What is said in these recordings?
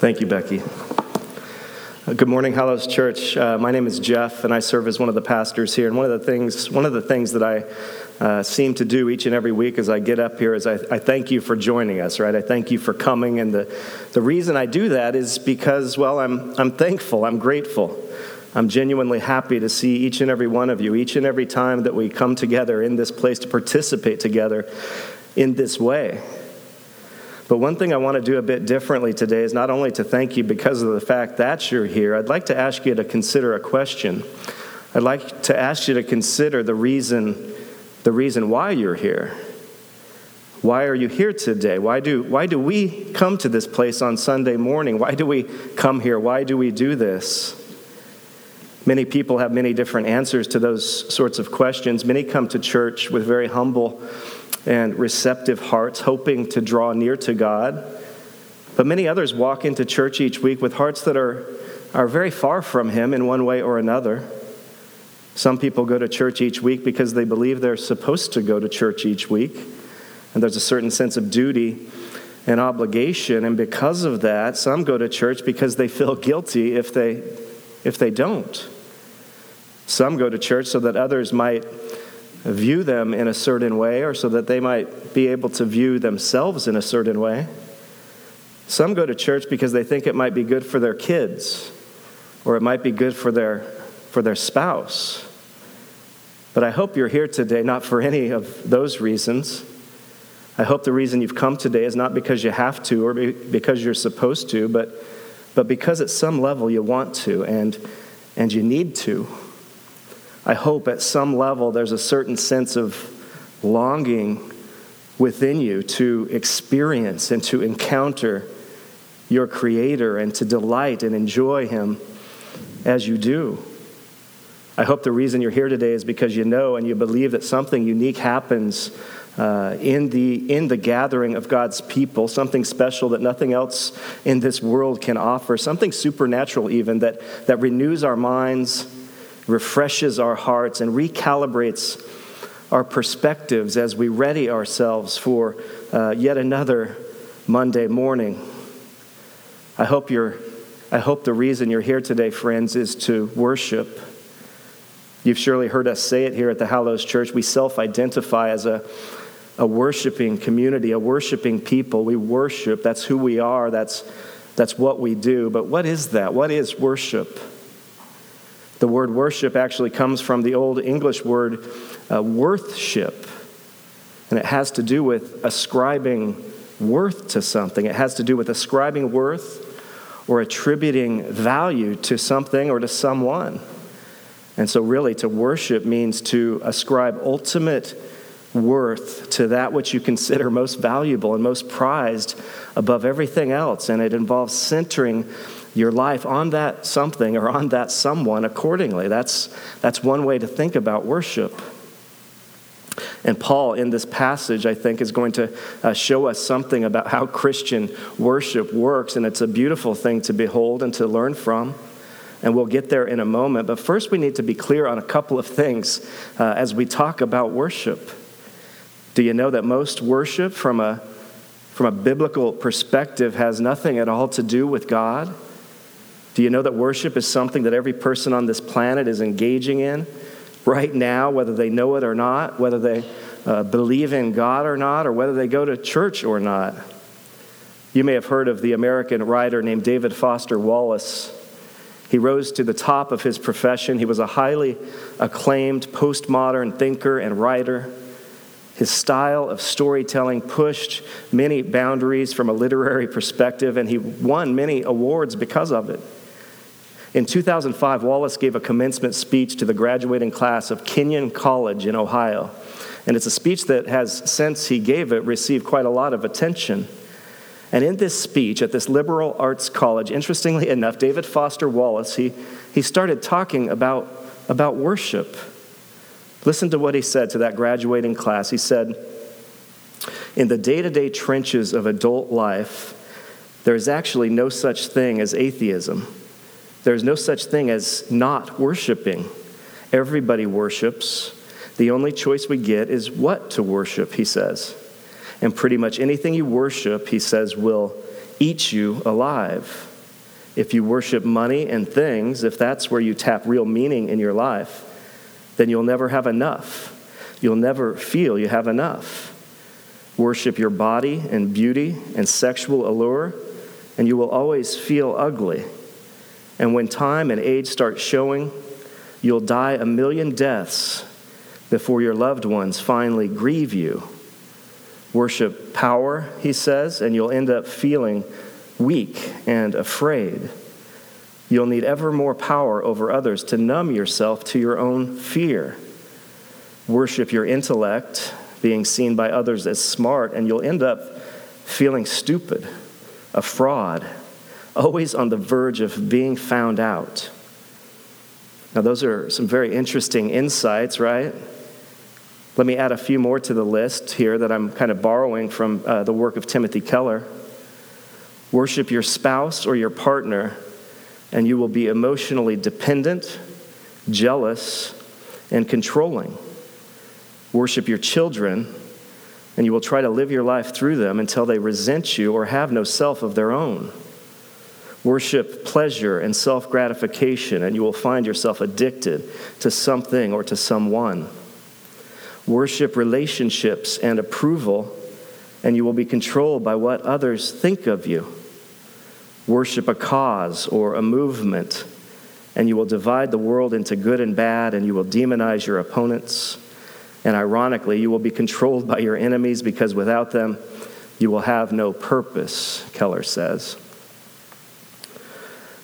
Thank you, Becky. Uh, Good morning, Hallows Church. Uh, my name is Jeff, and I serve as one of the pastors here. And one of the things, one of the things that I uh, seem to do each and every week as I get up here is I, I thank you for joining us. Right? I thank you for coming, and the the reason I do that is because, well, I'm I'm thankful. I'm grateful. I'm genuinely happy to see each and every one of you, each and every time that we come together in this place to participate together in this way. But one thing I want to do a bit differently today is not only to thank you because of the fact that you're here, I'd like to ask you to consider a question. I'd like to ask you to consider the reason, the reason why you're here. Why are you here today? Why do, why do we come to this place on Sunday morning? Why do we come here? Why do we do this? Many people have many different answers to those sorts of questions. Many come to church with very humble and receptive hearts, hoping to draw near to God. But many others walk into church each week with hearts that are, are very far from Him in one way or another. Some people go to church each week because they believe they're supposed to go to church each week, and there's a certain sense of duty and obligation. And because of that, some go to church because they feel guilty if they, if they don't. Some go to church so that others might view them in a certain way or so that they might be able to view themselves in a certain way. Some go to church because they think it might be good for their kids or it might be good for their, for their spouse. But I hope you're here today not for any of those reasons. I hope the reason you've come today is not because you have to or because you're supposed to, but, but because at some level you want to and, and you need to. I hope at some level there's a certain sense of longing within you to experience and to encounter your Creator and to delight and enjoy Him as you do. I hope the reason you're here today is because you know and you believe that something unique happens uh, in, the, in the gathering of God's people, something special that nothing else in this world can offer, something supernatural, even that, that renews our minds refreshes our hearts, and recalibrates our perspectives as we ready ourselves for uh, yet another Monday morning. I hope, you're, I hope the reason you're here today, friends, is to worship. You've surely heard us say it here at the Hallows Church. We self identify as a, a worshiping community, a worshiping people. We worship. That's who we are, that's, that's what we do. But what is that? What is worship? The word worship actually comes from the Old English word uh, worthship, and it has to do with ascribing worth to something. It has to do with ascribing worth or attributing value to something or to someone. And so, really, to worship means to ascribe ultimate worth to that which you consider most valuable and most prized above everything else. And it involves centering your life on that something or on that someone accordingly. That's, that's one way to think about worship. And Paul, in this passage, I think, is going to uh, show us something about how Christian worship works. And it's a beautiful thing to behold and to learn from. And we'll get there in a moment. But first, we need to be clear on a couple of things uh, as we talk about worship. Do you know that most worship, from a, from a biblical perspective, has nothing at all to do with God? Do you know that worship is something that every person on this planet is engaging in right now, whether they know it or not, whether they uh, believe in God or not, or whether they go to church or not? You may have heard of the American writer named David Foster Wallace. He rose to the top of his profession. He was a highly acclaimed postmodern thinker and writer. His style of storytelling pushed many boundaries from a literary perspective, and he won many awards because of it. In 2005, Wallace gave a commencement speech to the graduating class of Kenyon College in Ohio. And it's a speech that has, since he gave it, received quite a lot of attention. And in this speech at this liberal arts college, interestingly enough, David Foster Wallace, he, he started talking about, about worship. Listen to what he said to that graduating class. He said, In the day to day trenches of adult life, there is actually no such thing as atheism. There's no such thing as not worshiping. Everybody worships. The only choice we get is what to worship, he says. And pretty much anything you worship, he says, will eat you alive. If you worship money and things, if that's where you tap real meaning in your life, then you'll never have enough. You'll never feel you have enough. Worship your body and beauty and sexual allure, and you will always feel ugly. And when time and age start showing, you'll die a million deaths before your loved ones finally grieve you. Worship power, he says, and you'll end up feeling weak and afraid. You'll need ever more power over others to numb yourself to your own fear. Worship your intellect, being seen by others as smart, and you'll end up feeling stupid, a fraud, always on the verge of being found out. Now, those are some very interesting insights, right? Let me add a few more to the list here that I'm kind of borrowing from uh, the work of Timothy Keller. Worship your spouse or your partner, and you will be emotionally dependent, jealous, and controlling. Worship your children, and you will try to live your life through them until they resent you or have no self of their own. Worship pleasure and self gratification, and you will find yourself addicted to something or to someone. Worship relationships and approval, and you will be controlled by what others think of you worship a cause or a movement, and you will divide the world into good and bad, and you will demonize your opponents. And ironically, you will be controlled by your enemies because without them, you will have no purpose, Keller says.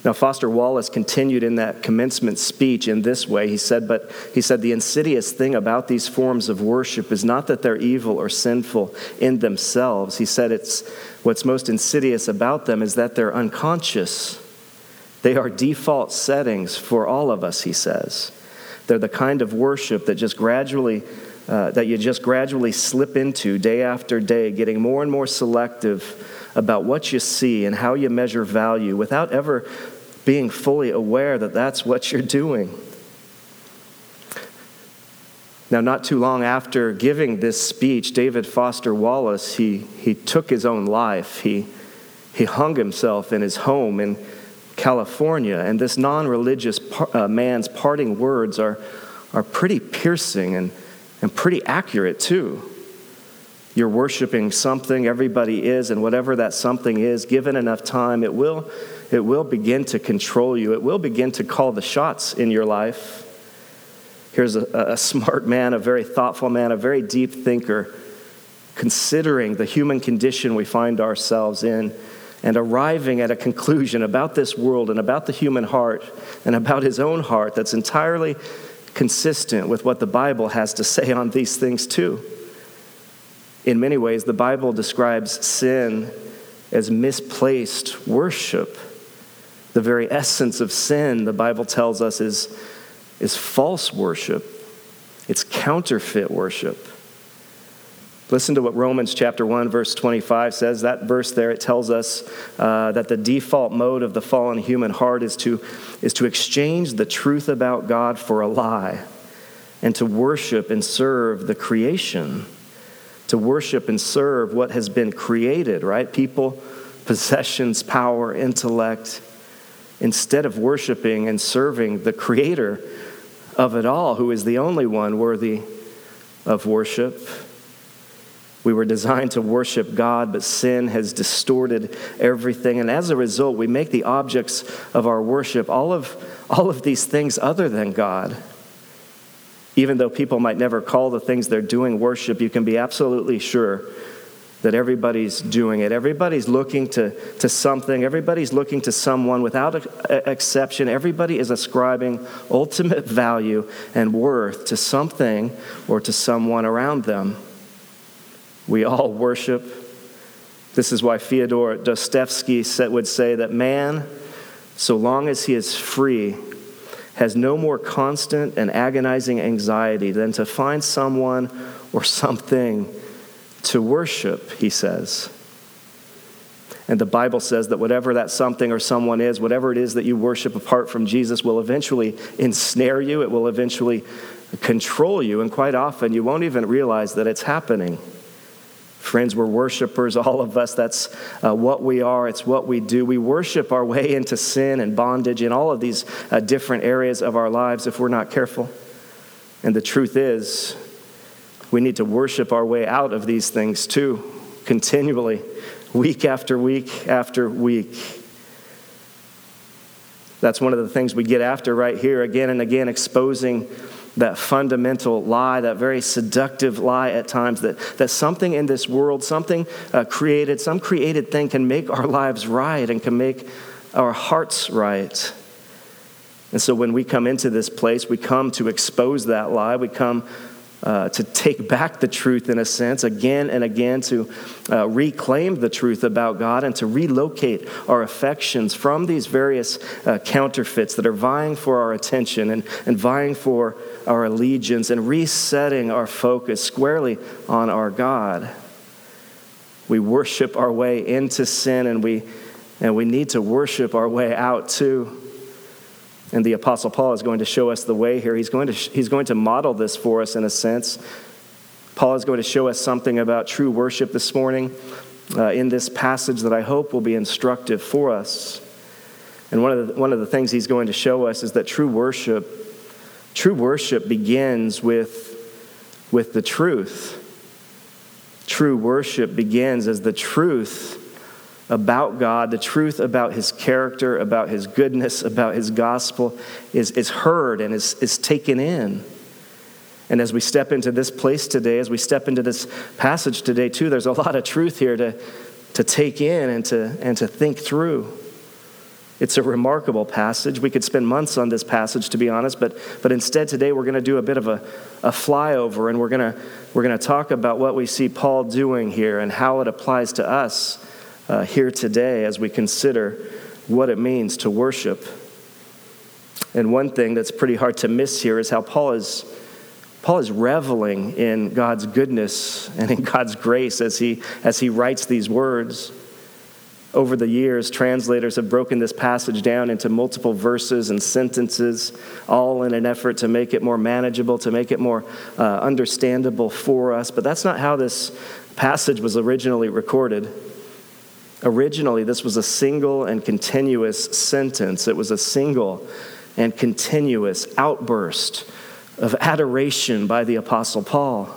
Now, Foster Wallace continued in that commencement speech in this way. He said, But he said, the insidious thing about these forms of worship is not that they're evil or sinful in themselves. He said, It's what's most insidious about them is that they're unconscious. They are default settings for all of us, he says. They're the kind of worship that just gradually uh, that you just gradually slip into day after day, getting more and more selective about what you see and how you measure value without ever being fully aware that that's what you're doing. Now, not too long after giving this speech, David Foster Wallace, he, he took his own life. He, he hung himself in his home in California. And this non religious par- uh, man's parting words are, are pretty piercing and, and pretty accurate, too. You're worshiping something, everybody is, and whatever that something is, given enough time, it will it will begin to control you. It will begin to call the shots in your life. Here's a, a smart man, a very thoughtful man, a very deep thinker, considering the human condition we find ourselves in and arriving at a conclusion about this world and about the human heart and about his own heart that's entirely consistent with what the Bible has to say on these things, too. In many ways, the Bible describes sin as misplaced worship. The very essence of sin, the Bible tells us, is, is false worship, it's counterfeit worship. Listen to what Romans chapter 1, verse 25 says. That verse there, it tells us uh, that the default mode of the fallen human heart is to, is to exchange the truth about God for a lie and to worship and serve the creation, to worship and serve what has been created, right? People, possessions, power, intellect instead of worshiping and serving the creator of it all, who is the only one worthy of worship. We were designed to worship God, but sin has distorted everything. And as a result, we make the objects of our worship all of, all of these things other than God. Even though people might never call the things they're doing worship, you can be absolutely sure that everybody's doing it. Everybody's looking to, to something, everybody's looking to someone without a, a exception. Everybody is ascribing ultimate value and worth to something or to someone around them. We all worship. This is why Fyodor Dostoevsky would say that man, so long as he is free, has no more constant and agonizing anxiety than to find someone or something to worship, he says. And the Bible says that whatever that something or someone is, whatever it is that you worship apart from Jesus, will eventually ensnare you, it will eventually control you, and quite often you won't even realize that it's happening. Friends, we're worshipers, all of us. That's uh, what we are, it's what we do. We worship our way into sin and bondage in all of these uh, different areas of our lives if we're not careful. And the truth is, we need to worship our way out of these things too, continually, week after week after week. That's one of the things we get after right here, again and again, exposing that fundamental lie, that very seductive lie at times, that, that something in this world, something uh, created, some created thing can make our lives right and can make our hearts right. And so when we come into this place, we come to expose that lie. We come uh, to take back the truth in a sense again and again, to uh, reclaim the truth about God and to relocate our affections from these various uh, counterfeits that are vying for our attention and, and vying for our allegiance and resetting our focus squarely on our God. We worship our way into sin and we, and we need to worship our way out too. And the Apostle Paul is going to show us the way here. He's going to, he's going to model this for us in a sense. Paul is going to show us something about true worship this morning uh, in this passage that I hope will be instructive for us. And one of, the, one of the things he's going to show us is that true worship, true worship begins with, with the truth. True worship begins as the truth about God, the truth about his character, about his goodness, about his gospel is, is heard and is, is taken in. And as we step into this place today, as we step into this passage today, too, there's a lot of truth here to, to take in and to, and to think through. It's a remarkable passage. We could spend months on this passage, to be honest, but, but instead today we're going to do a bit of a, a flyover and we're going to, we're going to talk about what we see Paul doing here and how it applies to us uh, here today as we consider what it means to worship. And one thing that's pretty hard to miss here is how Paul is, Paul is reveling in God's goodness and in God's grace as he, as he writes these words. Over the years, translators have broken this passage down into multiple verses and sentences, all in an effort to make it more manageable, to make it more uh, understandable for us. But that's not how this passage was originally recorded. Originally, this was a single and continuous sentence, it was a single and continuous outburst of adoration by the Apostle Paul.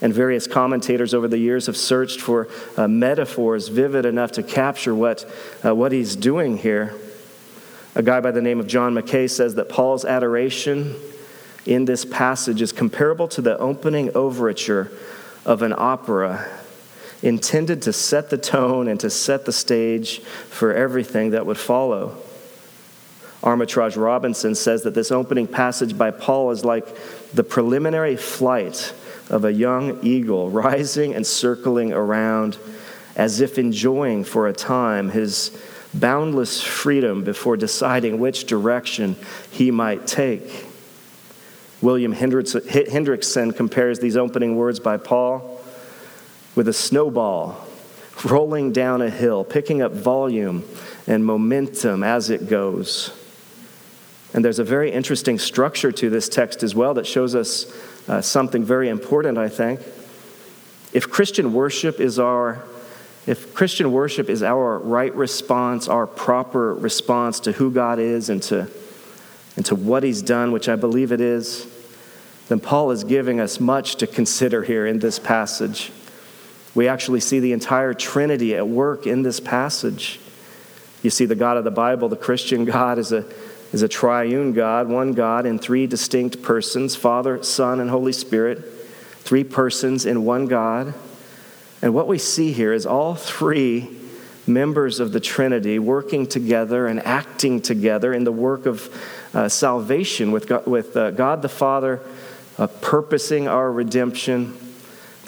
And various commentators over the years have searched for uh, metaphors vivid enough to capture what, uh, what he's doing here. A guy by the name of John Mackay says that Paul's adoration in this passage is comparable to the opening overture of an opera intended to set the tone and to set the stage for everything that would follow. Armitage Robinson says that this opening passage by Paul is like the preliminary flight of a young eagle rising and circling around as if enjoying for a time his boundless freedom before deciding which direction he might take. William Hendriksen compares these opening words by Paul with a snowball rolling down a hill, picking up volume and momentum as it goes. And there's a very interesting structure to this text as well that shows us uh, something very important, I think. If Christian worship is our if Christian worship is our right response, our proper response to who God is and to, and to what He's done, which I believe it is, then Paul is giving us much to consider here in this passage. We actually see the entire Trinity at work in this passage. You see, the God of the Bible, the Christian God, is a, is a triune God, one God in three distinct persons Father, Son, and Holy Spirit, three persons in one God. And what we see here is all three members of the Trinity working together and acting together in the work of uh, salvation with God, with, uh, God the Father uh, purposing our redemption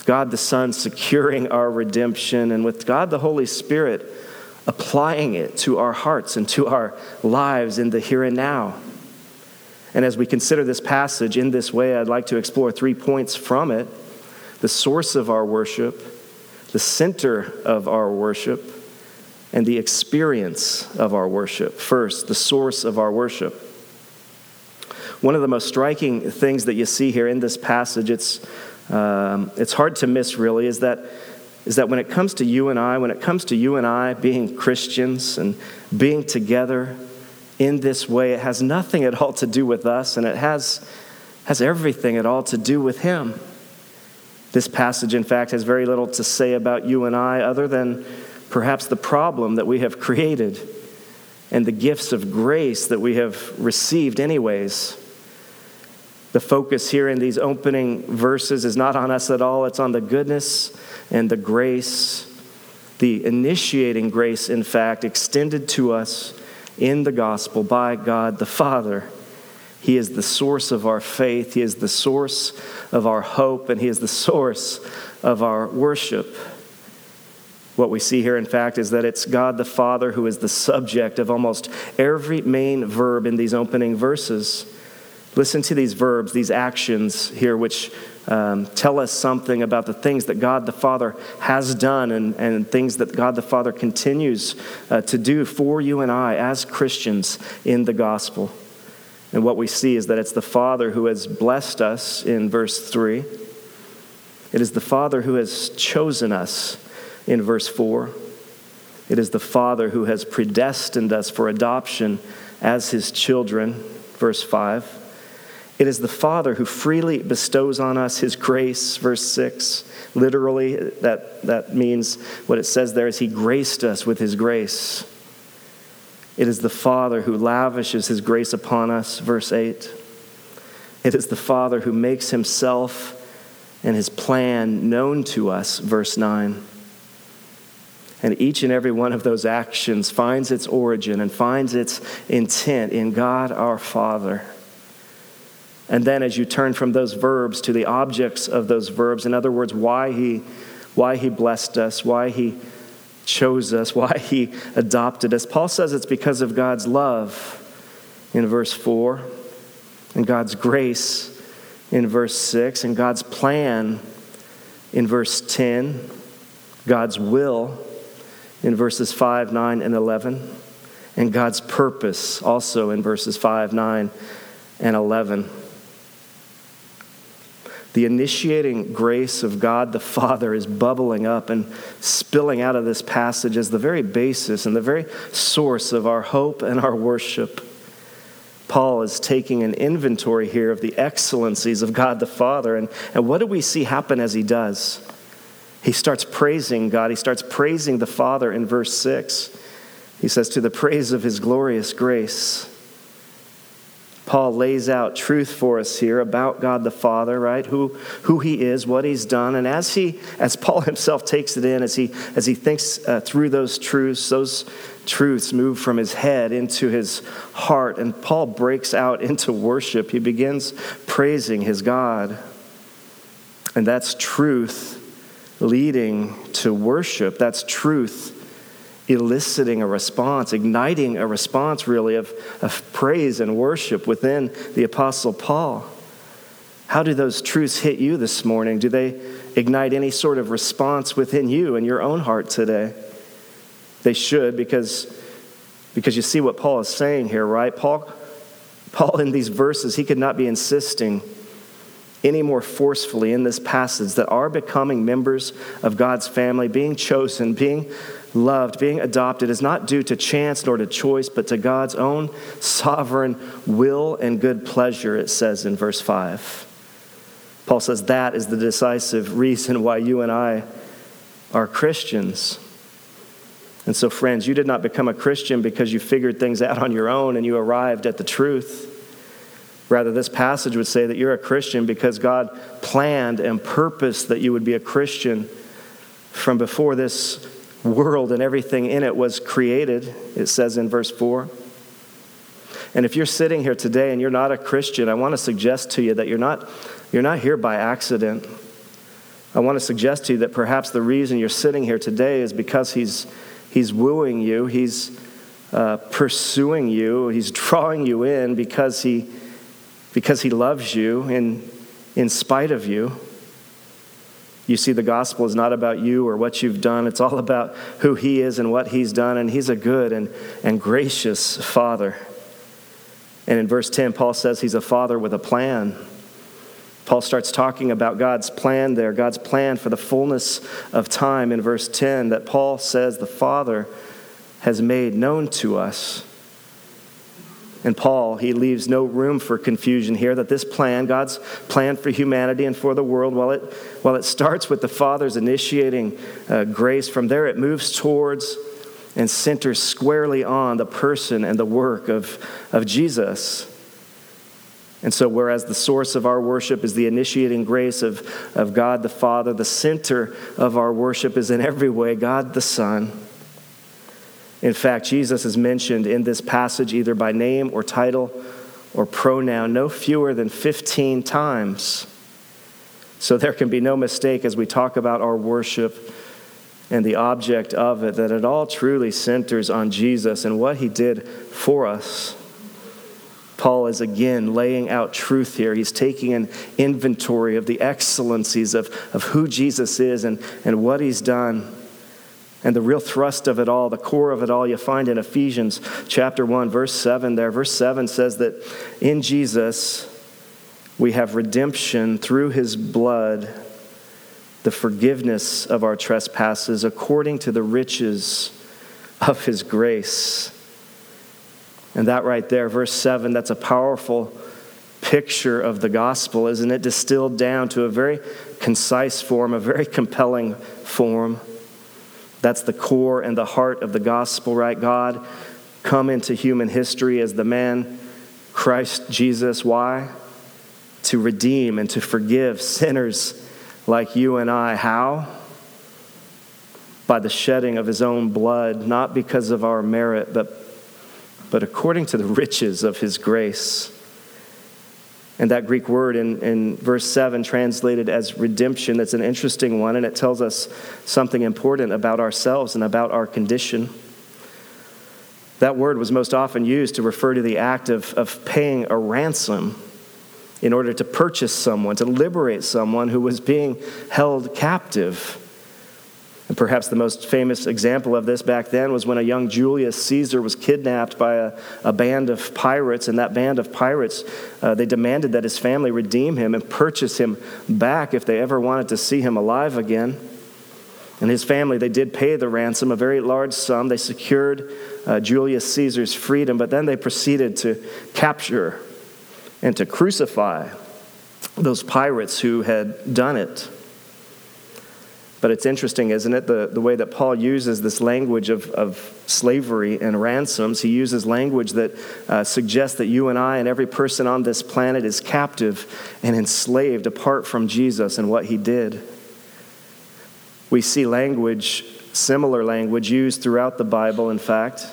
God the Son securing our redemption, and with God the Holy Spirit applying it to our hearts and to our lives in the here and now. And as we consider this passage in this way, I'd like to explore three points from it the source of our worship, the center of our worship, and the experience of our worship. First, the source of our worship. One of the most striking things that you see here in this passage, it's um, it's hard to miss, really, is that is that when it comes to you and I, when it comes to you and I being Christians and being together in this way, it has nothing at all to do with us, and it has, has everything at all to do with Him. This passage, in fact, has very little to say about you and I other than perhaps the problem that we have created and the gifts of grace that we have received, anyways. The focus here in these opening verses is not on us at all, it's on the goodness and the grace, the initiating grace, in fact, extended to us in the gospel by God the Father. He is the source of our faith, He is the source of our hope, and He is the source of our worship. What we see here, in fact, is that it's God the Father who is the subject of almost every main verb in these opening verses. Listen to these verbs, these actions here, which um, tell us something about the things that God the Father has done and, and things that God the Father continues uh, to do for you and I as Christians in the gospel. And what we see is that it's the Father who has blessed us in verse 3. It is the Father who has chosen us in verse 4. It is the Father who has predestined us for adoption as his children, verse 5. It is the Father who freely bestows on us his grace, verse 6. Literally, that, that means what it says there is he graced us with his grace. It is the Father who lavishes his grace upon us, verse 8. It is the Father who makes himself and his plan known to us, verse 9. And each and every one of those actions finds its origin and finds its intent in God our Father. And then as you turn from those verbs to the objects of those verbs, in other words, why he, why he blessed us, why he chose us, why he adopted us, Paul says it's because of God's love in verse 4, and God's grace in verse 6, and God's plan in verse 10, God's will in verses 5, 9, and 11, and God's purpose also in verses 5, 9, and 11. The initiating grace of God the Father is bubbling up and spilling out of this passage as the very basis and the very source of our hope and our worship. Paul is taking an inventory here of the excellencies of God the Father. And, and what do we see happen as he does? He starts praising God. He starts praising the Father in verse 6. He says, To the praise of his glorious grace. Paul lays out truth for us here about God the Father, right? Who, who he is, what he's done. And as he, as Paul himself takes it in, as he, as he thinks uh, through those truths, those truths move from his head into his heart. And Paul breaks out into worship. He begins praising his God. And that's truth leading to worship. That's truth eliciting a response, igniting a response, really, of, of praise and worship within the Apostle Paul. How do those truths hit you this morning? Do they ignite any sort of response within you and your own heart today? They should, because, because you see what Paul is saying here, right? Paul, Paul, in these verses, he could not be insisting any more forcefully in this passage that our becoming members of God's family, being chosen, being loved, being adopted, is not due to chance nor to choice, but to God's own sovereign will and good pleasure, it says in verse 5. Paul says that is the decisive reason why you and I are Christians. And so, friends, you did not become a Christian because you figured things out on your own and you arrived at the truth. Rather, this passage would say that you're a Christian because God planned and purposed that you would be a Christian from before this world and everything in it was created, it says in verse 4. And if you're sitting here today and you're not a Christian, I want to suggest to you that you're not, you're not here by accident. I want to suggest to you that perhaps the reason you're sitting here today is because he's, he's wooing you, he's uh, pursuing you, he's drawing you in because he, because he loves you in, in spite of you. You see, the gospel is not about you or what you've done. It's all about who He is and what He's done. And He's a good and, and gracious Father. And in verse 10, Paul says He's a Father with a plan. Paul starts talking about God's plan there, God's plan for the fullness of time in verse 10 that Paul says the Father has made known to us. And Paul, he leaves no room for confusion here that this plan, God's plan for humanity and for the world, while it, while it starts with the Father's initiating uh, grace, from there it moves towards and centers squarely on the person and the work of, of Jesus. And so, whereas the source of our worship is the initiating grace of, of God the Father, the center of our worship is in every way God the Son. In fact, Jesus is mentioned in this passage either by name or title or pronoun no fewer than 15 times. So there can be no mistake as we talk about our worship and the object of it that it all truly centers on Jesus and what he did for us. Paul is again laying out truth here. He's taking an inventory of the excellencies of, of who Jesus is and, and what he's done. And the real thrust of it all, the core of it all, you find in Ephesians chapter 1, verse 7 there. Verse 7 says that in Jesus we have redemption through his blood, the forgiveness of our trespasses according to the riches of his grace. And that right there, verse 7, that's a powerful picture of the gospel, isn't it? Distilled down to a very concise form, a very compelling form. That's the core and the heart of the gospel, right? God come into human history as the man Christ Jesus. Why? To redeem and to forgive sinners like you and I. How? By the shedding of his own blood, not because of our merit, but, but according to the riches of his grace. And that Greek word in, in verse 7, translated as redemption, that's an interesting one, and it tells us something important about ourselves and about our condition. That word was most often used to refer to the act of, of paying a ransom in order to purchase someone, to liberate someone who was being held captive. And perhaps the most famous example of this back then was when a young Julius Caesar was kidnapped by a, a band of pirates, and that band of pirates, uh, they demanded that his family redeem him and purchase him back if they ever wanted to see him alive again. And his family, they did pay the ransom, a very large sum. They secured uh, Julius Caesar's freedom, but then they proceeded to capture and to crucify those pirates who had done it. But it's interesting, isn't it, the, the way that Paul uses this language of, of slavery and ransoms. He uses language that uh, suggests that you and I and every person on this planet is captive and enslaved apart from Jesus and what he did. We see language, similar language, used throughout the Bible, in fact.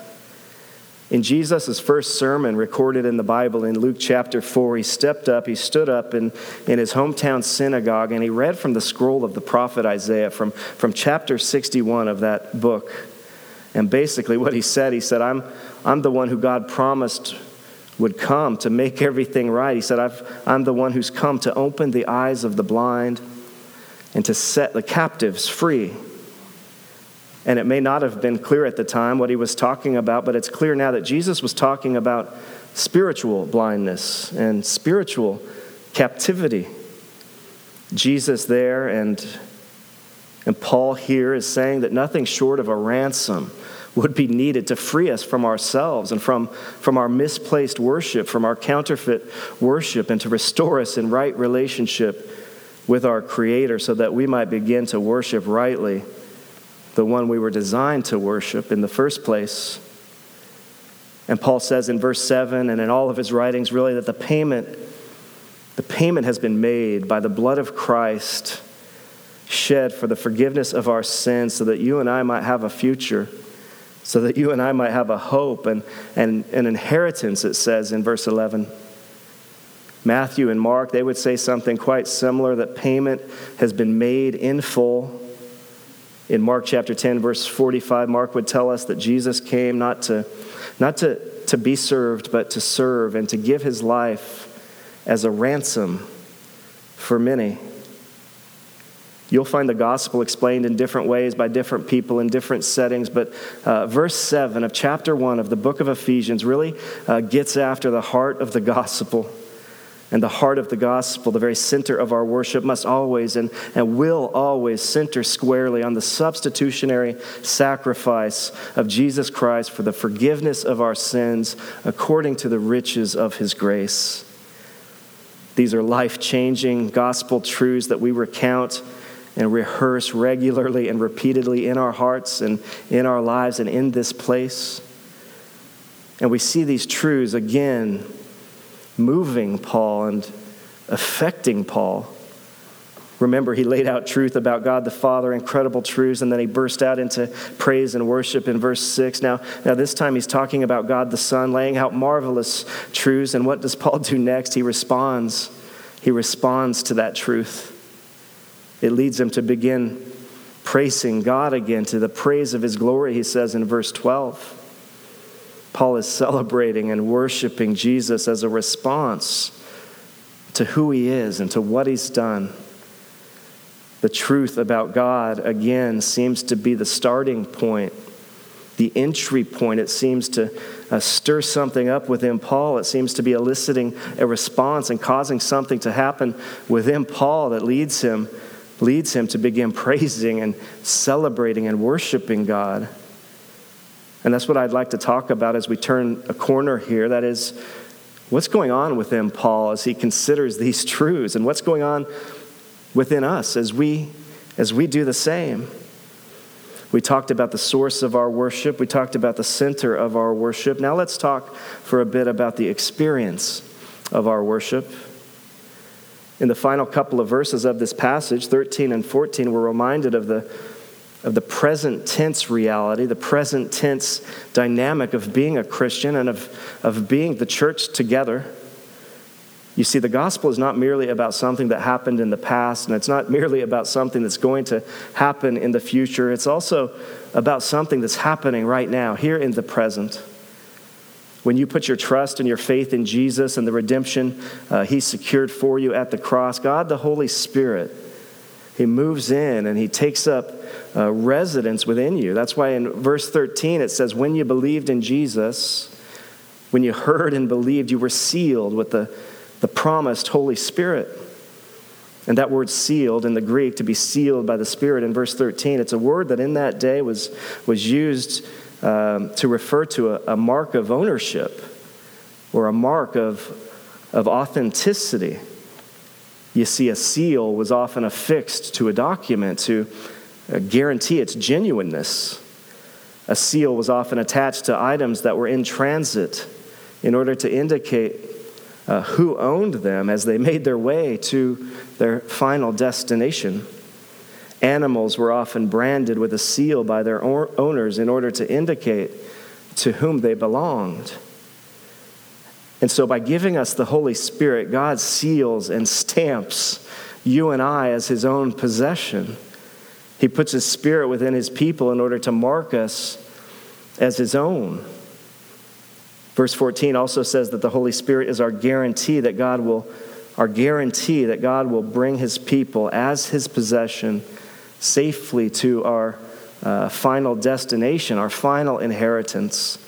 In Jesus' first sermon recorded in the Bible in Luke chapter 4, he stepped up, he stood up in, in his hometown synagogue, and he read from the scroll of the prophet Isaiah from, from chapter 61 of that book. And basically, what he said, he said, I'm, I'm the one who God promised would come to make everything right. He said, I've, I'm the one who's come to open the eyes of the blind and to set the captives free and it may not have been clear at the time what he was talking about, but it's clear now that Jesus was talking about spiritual blindness and spiritual captivity. Jesus there and, and Paul here is saying that nothing short of a ransom would be needed to free us from ourselves and from, from our misplaced worship, from our counterfeit worship, and to restore us in right relationship with our Creator so that we might begin to worship rightly the one we were designed to worship in the first place. And Paul says in verse 7 and in all of his writings, really, that the payment, the payment has been made by the blood of Christ shed for the forgiveness of our sins so that you and I might have a future, so that you and I might have a hope and, and an inheritance, it says in verse 11. Matthew and Mark, they would say something quite similar that payment has been made in full in Mark chapter 10, verse 45, Mark would tell us that Jesus came not to, not to, to be served, but to serve and to give his life as a ransom for many. You'll find the gospel explained in different ways by different people in different settings, but uh, verse 7 of chapter 1 of the book of Ephesians really uh, gets after the heart of the gospel. And the heart of the gospel, the very center of our worship, must always and, and will always center squarely on the substitutionary sacrifice of Jesus Christ for the forgiveness of our sins according to the riches of his grace. These are life changing gospel truths that we recount and rehearse regularly and repeatedly in our hearts and in our lives and in this place. And we see these truths again moving Paul and affecting Paul. Remember, he laid out truth about God the Father, incredible truths, and then he burst out into praise and worship in verse 6. Now, now this time he's talking about God the Son, laying out marvelous truths. And what does Paul do next? He responds. He responds to that truth. It leads him to begin praising God again, to the praise of his glory, he says in verse 12. Paul is celebrating and worshiping Jesus as a response to who he is and to what he's done. The truth about God, again, seems to be the starting point, the entry point. It seems to uh, stir something up within Paul. It seems to be eliciting a response and causing something to happen within Paul that leads him, leads him to begin praising and celebrating and worshiping God. And that's what I'd like to talk about as we turn a corner here. That is, what's going on within Paul as he considers these truths, and what's going on within us as we, as we do the same. We talked about the source of our worship. We talked about the center of our worship. Now let's talk for a bit about the experience of our worship. In the final couple of verses of this passage, 13 and 14, we're reminded of the of the present tense reality, the present tense dynamic of being a Christian and of, of being the church together. You see, the gospel is not merely about something that happened in the past, and it's not merely about something that's going to happen in the future. It's also about something that's happening right now, here in the present. When you put your trust and your faith in Jesus and the redemption uh, He secured for you at the cross, God the Holy Spirit, He moves in and He takes up uh, residence within you. That's why in verse 13 it says, When you believed in Jesus, when you heard and believed, you were sealed with the, the promised Holy Spirit. And that word sealed in the Greek, to be sealed by the Spirit in verse 13, it's a word that in that day was, was used um, to refer to a, a mark of ownership or a mark of, of authenticity. You see, a seal was often affixed to a document to guarantee its genuineness. A seal was often attached to items that were in transit in order to indicate uh, who owned them as they made their way to their final destination. Animals were often branded with a seal by their owners in order to indicate to whom they belonged. And so, by giving us the Holy Spirit, God seals and stamps you and I as His own possession. He puts His Spirit within His people in order to mark us as His own. Verse 14 also says that the Holy Spirit is our guarantee that God will, our guarantee that God will bring His people as His possession safely to our uh, final destination, our final inheritance.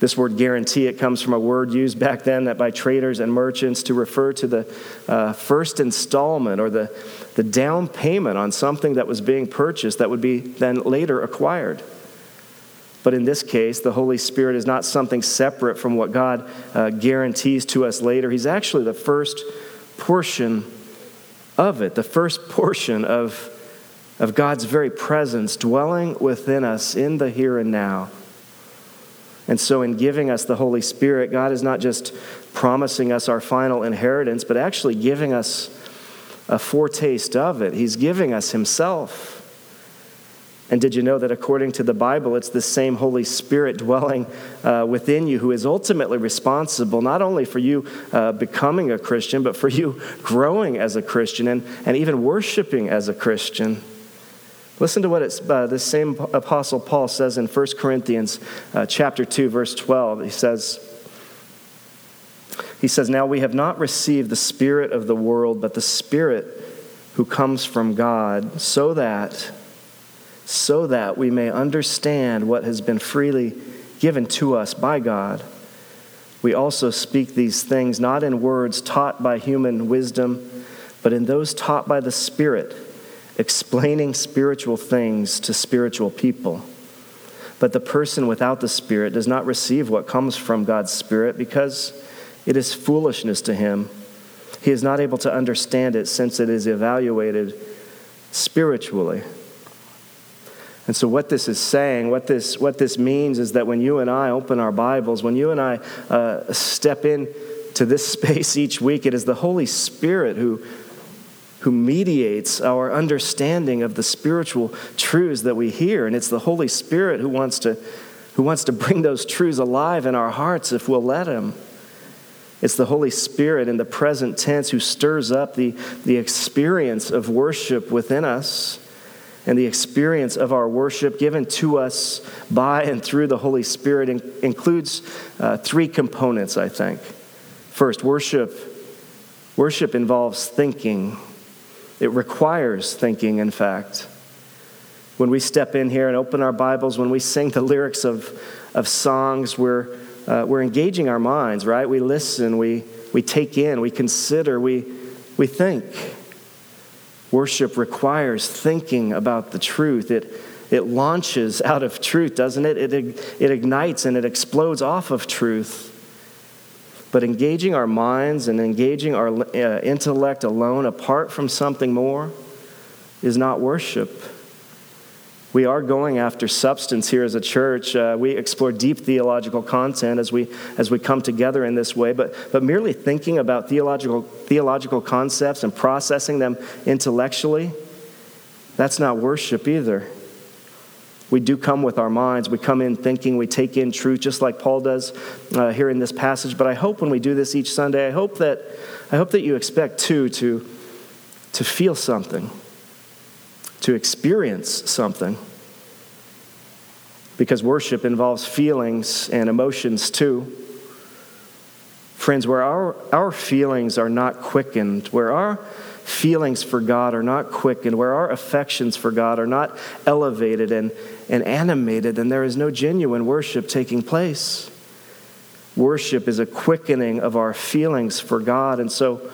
This word guarantee, it comes from a word used back then that by traders and merchants to refer to the uh, first installment or the, the down payment on something that was being purchased that would be then later acquired. But in this case, the Holy Spirit is not something separate from what God uh, guarantees to us later. He's actually the first portion of it, the first portion of, of God's very presence dwelling within us in the here and now. And so, in giving us the Holy Spirit, God is not just promising us our final inheritance, but actually giving us a foretaste of it. He's giving us Himself. And did you know that according to the Bible, it's the same Holy Spirit dwelling uh, within you who is ultimately responsible not only for you uh, becoming a Christian, but for you growing as a Christian and, and even worshiping as a Christian? Listen to what it's, uh, the same apostle Paul says in 1 Corinthians uh, chapter 2 verse 12. He says He says now we have not received the spirit of the world but the spirit who comes from God so that so that we may understand what has been freely given to us by God. we also speak these things not in words taught by human wisdom, but in those taught by the Spirit, explaining spiritual things to spiritual people. But the person without the Spirit does not receive what comes from God's Spirit because it is foolishness to him. He is not able to understand it since it is evaluated spiritually. And so, what this is saying, what this, what this means is that when you and I open our Bibles, when you and I uh, step in to this space each week, it is the Holy Spirit who, who mediates our understanding of the spiritual truths that we hear. And it's the Holy Spirit who wants to, who wants to bring those truths alive in our hearts if we'll let Him. It's the Holy Spirit in the present tense who stirs up the, the experience of worship within us and the experience of our worship given to us by and through the Holy Spirit in, includes uh, three components, I think. First, worship. Worship involves thinking. It requires thinking, in fact. When we step in here and open our Bibles, when we sing the lyrics of, of songs, we're, uh, we're engaging our minds, right? We listen, we, we take in, we consider, we, we think. Worship requires thinking about the truth. It, it launches out of truth, doesn't it? it? It ignites and it explodes off of truth. But engaging our minds and engaging our uh, intellect alone, apart from something more, is not worship. We are going after substance here as a church. Uh, we explore deep theological content as we, as we come together in this way, but, but merely thinking about theological, theological concepts and processing them intellectually, that's not worship either. We do come with our minds. We come in thinking, we take in truth, just like Paul does uh, here in this passage. But I hope when we do this each Sunday, I hope that, I hope that you expect too to, to feel something to experience something. Because worship involves feelings and emotions too. Friends, where our, our feelings are not quickened, where our feelings for God are not quickened, where our affections for God are not elevated and, and animated, then there is no genuine worship taking place. Worship is a quickening of our feelings for God. And so,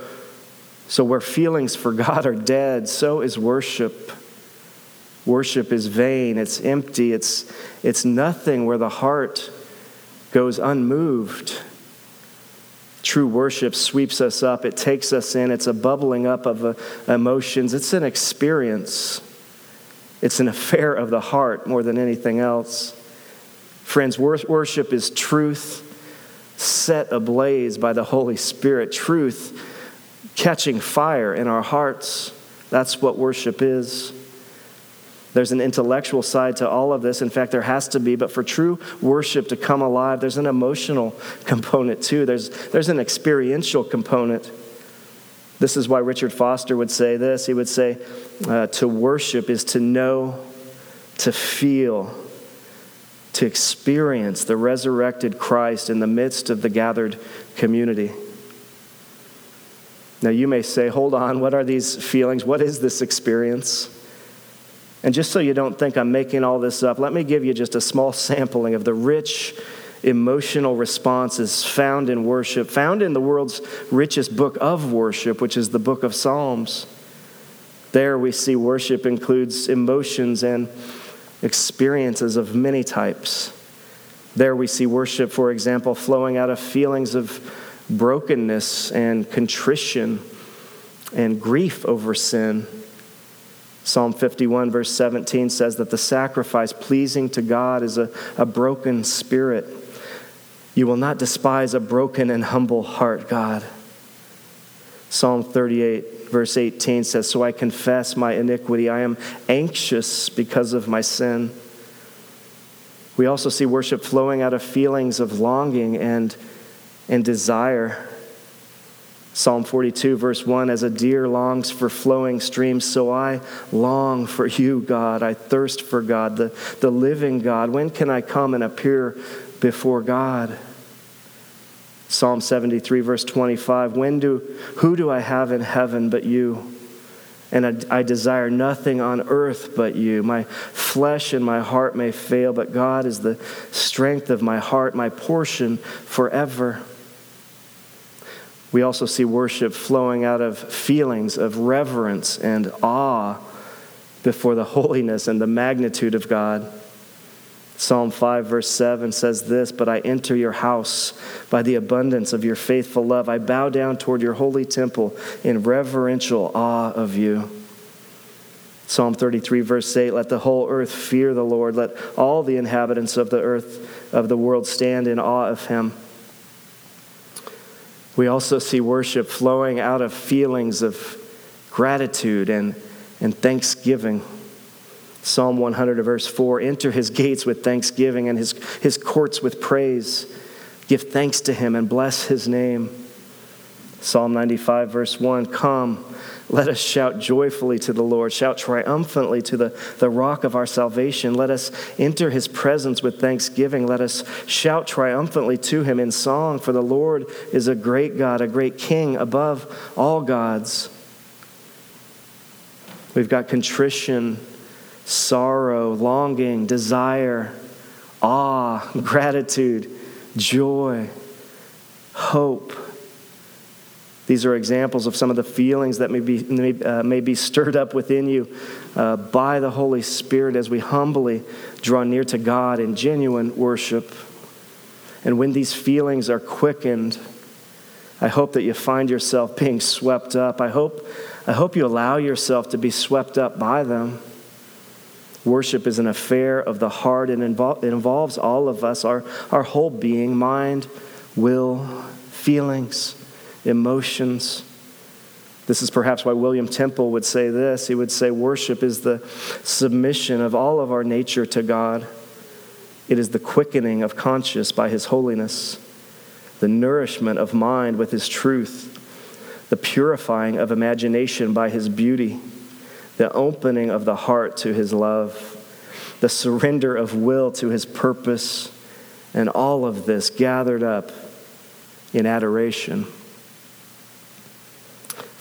so where feelings for God are dead, so is worship. Worship is vain, it's empty, it's, it's nothing where the heart goes unmoved. True worship sweeps us up, it takes us in, it's a bubbling up of uh, emotions, it's an experience. It's an affair of the heart more than anything else. Friends, worship is truth set ablaze by the Holy Spirit, truth catching fire in our hearts. That's what worship is. There's an intellectual side to all of this. In fact, there has to be. But for true worship to come alive, there's an emotional component too. There's, there's an experiential component. This is why Richard Foster would say this. He would say, uh, To worship is to know, to feel, to experience the resurrected Christ in the midst of the gathered community. Now, you may say, Hold on, what are these feelings? What is this experience? And just so you don't think I'm making all this up, let me give you just a small sampling of the rich emotional responses found in worship, found in the world's richest book of worship, which is the book of Psalms. There we see worship includes emotions and experiences of many types. There we see worship, for example, flowing out of feelings of brokenness and contrition and grief over sin Psalm 51, verse 17 says that the sacrifice pleasing to God is a, a broken spirit. You will not despise a broken and humble heart, God. Psalm 38, verse 18 says, So I confess my iniquity. I am anxious because of my sin. We also see worship flowing out of feelings of longing and, and desire. Psalm 42, verse 1 As a deer longs for flowing streams, so I long for you, God. I thirst for God, the, the living God. When can I come and appear before God? Psalm 73, verse 25 When do, Who do I have in heaven but you? And I, I desire nothing on earth but you. My flesh and my heart may fail, but God is the strength of my heart, my portion forever. We also see worship flowing out of feelings of reverence and awe before the holiness and the magnitude of God. Psalm 5, verse 7 says this But I enter your house by the abundance of your faithful love. I bow down toward your holy temple in reverential awe of you. Psalm 33, verse 8 Let the whole earth fear the Lord. Let all the inhabitants of the earth, of the world, stand in awe of him. We also see worship flowing out of feelings of gratitude and, and thanksgiving. Psalm 100, verse 4 Enter his gates with thanksgiving and his, his courts with praise. Give thanks to him and bless his name. Psalm 95, verse 1 Come, let us shout joyfully to the Lord, shout triumphantly to the, the rock of our salvation. Let us enter his presence with thanksgiving. Let us shout triumphantly to him in song, for the Lord is a great God, a great king above all gods. We've got contrition sorrow, longing, desire, awe, gratitude, joy, hope. These are examples of some of the feelings that may be, may, uh, may be stirred up within you uh, by the Holy Spirit as we humbly draw near to God in genuine worship. And when these feelings are quickened, I hope that you find yourself being swept up. I hope, I hope you allow yourself to be swept up by them. Worship is an affair of the heart and it involves all of us, our, our whole being mind, will, feelings, emotions. This is perhaps why William Temple would say this. He would say, Worship is the submission of all of our nature to God, it is the quickening of conscience by His holiness, the nourishment of mind with His truth, the purifying of imagination by His beauty the opening of the heart to his love, the surrender of will to his purpose, and all of this gathered up in adoration.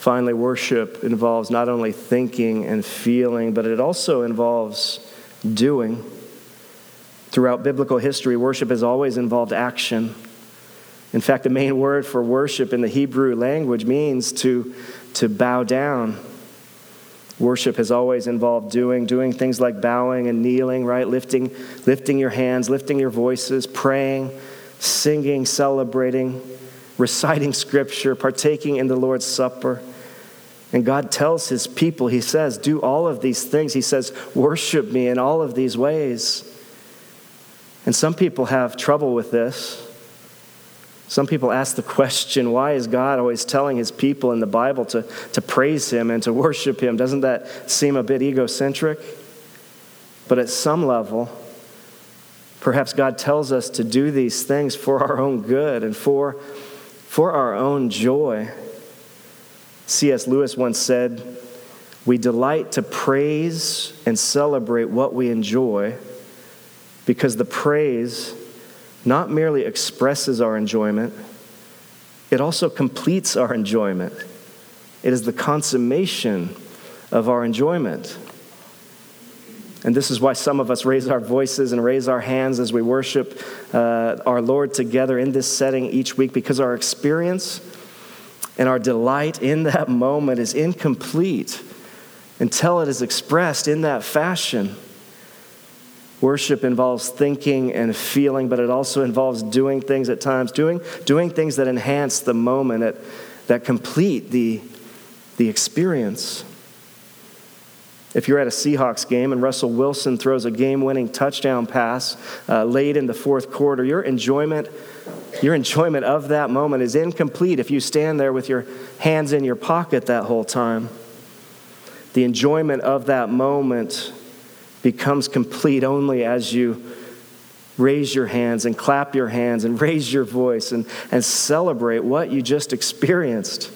Finally, worship involves not only thinking and feeling, but it also involves doing. Throughout biblical history, worship has always involved action. In fact, the main word for worship in the Hebrew language means to, to bow down Worship has always involved doing, doing things like bowing and kneeling, right? Lifting, lifting your hands, lifting your voices, praying, singing, celebrating, reciting scripture, partaking in the Lord's Supper. And God tells his people, He says, do all of these things. He says, worship me in all of these ways. And some people have trouble with this. Some people ask the question why is God always telling his people in the Bible to, to praise him and to worship him? Doesn't that seem a bit egocentric? But at some level, perhaps God tells us to do these things for our own good and for, for our own joy. C.S. Lewis once said, We delight to praise and celebrate what we enjoy because the praise not merely expresses our enjoyment, it also completes our enjoyment. It is the consummation of our enjoyment. And this is why some of us raise our voices and raise our hands as we worship uh, our Lord together in this setting each week because our experience and our delight in that moment is incomplete until it is expressed in that fashion. Worship involves thinking and feeling, but it also involves doing things at times, doing, doing things that enhance the moment, that, that complete the, the experience. If you're at a Seahawks game and Russell Wilson throws a game winning touchdown pass uh, late in the fourth quarter, your enjoyment, your enjoyment of that moment is incomplete if you stand there with your hands in your pocket that whole time. The enjoyment of that moment becomes complete only as you raise your hands and clap your hands and raise your voice and, and celebrate what you just experienced.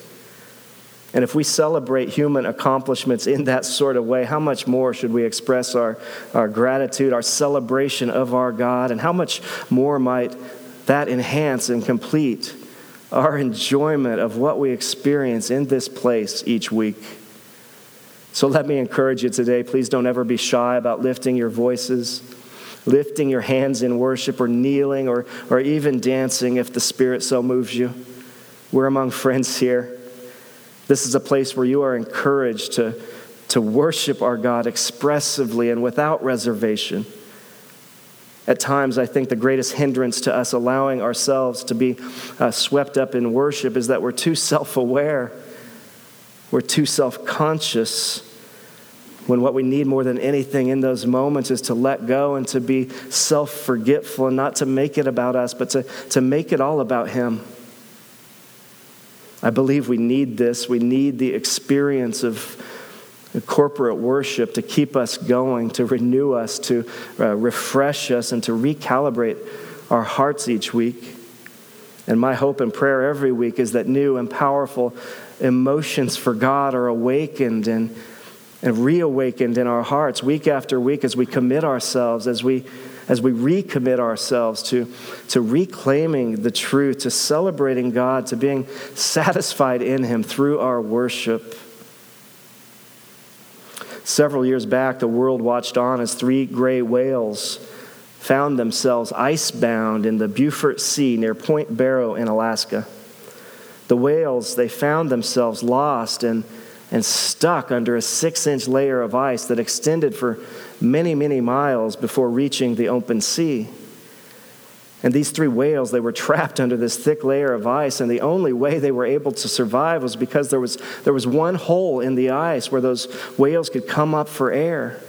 And if we celebrate human accomplishments in that sort of way, how much more should we express our, our gratitude, our celebration of our God, and how much more might that enhance and complete our enjoyment of what we experience in this place each week? So let me encourage you today please don't ever be shy about lifting your voices, lifting your hands in worship, or kneeling, or, or even dancing if the Spirit so moves you. We're among friends here. This is a place where you are encouraged to, to worship our God expressively and without reservation. At times, I think the greatest hindrance to us allowing ourselves to be uh, swept up in worship is that we're too self aware. We're too self conscious when what we need more than anything in those moments is to let go and to be self forgetful and not to make it about us, but to, to make it all about Him. I believe we need this. We need the experience of corporate worship to keep us going, to renew us, to uh, refresh us, and to recalibrate our hearts each week. And my hope and prayer every week is that new and powerful emotions for God are awakened and, and reawakened in our hearts week after week as we commit ourselves, as we, as we recommit ourselves to, to reclaiming the truth, to celebrating God, to being satisfied in Him through our worship. Several years back, the world watched on as three gray whales found themselves icebound in the Beaufort Sea near Point Barrow in Alaska. The whales, they found themselves lost and, and stuck under a six inch layer of ice that extended for many, many miles before reaching the open sea. And these three whales, they were trapped under this thick layer of ice, and the only way they were able to survive was because there was, there was one hole in the ice where those whales could come up for air.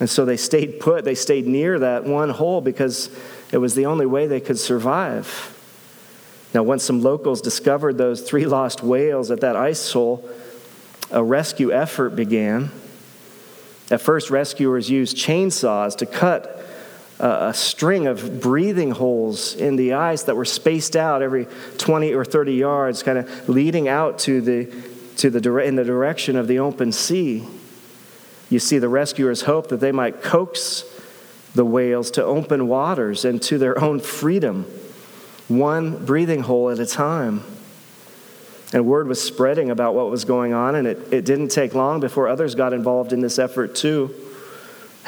And so they stayed put, they stayed near that one hole because it was the only way they could survive. Now, once some locals discovered those three lost whales at that ice hole, a rescue effort began. At first, rescuers used chainsaws to cut a string of breathing holes in the ice that were spaced out every 20 or 30 yards, kind of leading out to the, to the, in the direction of the open sea. You see, the rescuers hoped that they might coax the whales to open waters and to their own freedom, one breathing hole at a time. And word was spreading about what was going on, and it, it didn't take long before others got involved in this effort too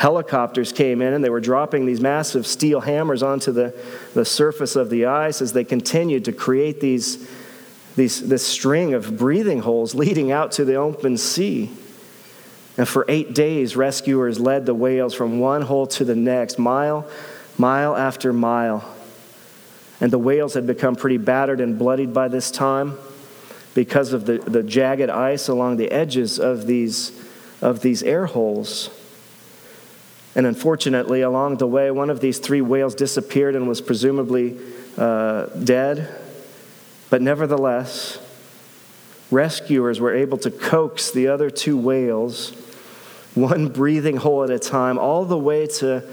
helicopters came in and they were dropping these massive steel hammers onto the, the surface of the ice as they continued to create these, these, this string of breathing holes leading out to the open sea. And for eight days, rescuers led the whales from one hole to the next, mile, mile after mile. And the whales had become pretty battered and bloodied by this time because of the, the jagged ice along the edges of these, of these air holes. And unfortunately, along the way, one of these three whales disappeared and was presumably uh, dead. But nevertheless, rescuers were able to coax the other two whales, one breathing hole at a time, all the way to,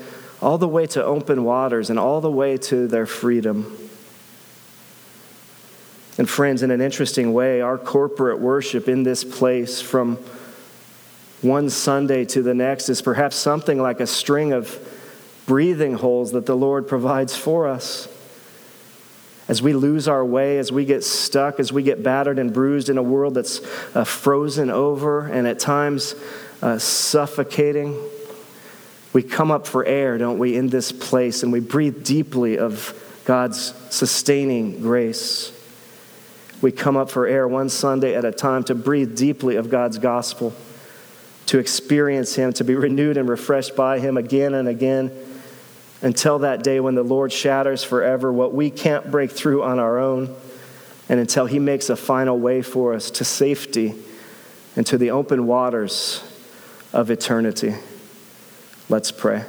all the way to open waters and all the way to their freedom. And, friends, in an interesting way, our corporate worship in this place from one Sunday to the next is perhaps something like a string of breathing holes that the Lord provides for us. As we lose our way, as we get stuck, as we get battered and bruised in a world that's uh, frozen over and at times uh, suffocating, we come up for air, don't we, in this place, and we breathe deeply of God's sustaining grace. We come up for air one Sunday at a time to breathe deeply of God's gospel to experience Him, to be renewed and refreshed by Him again and again until that day when the Lord shatters forever what we can't break through on our own, and until He makes a final way for us to safety and to the open waters of eternity. Let's pray.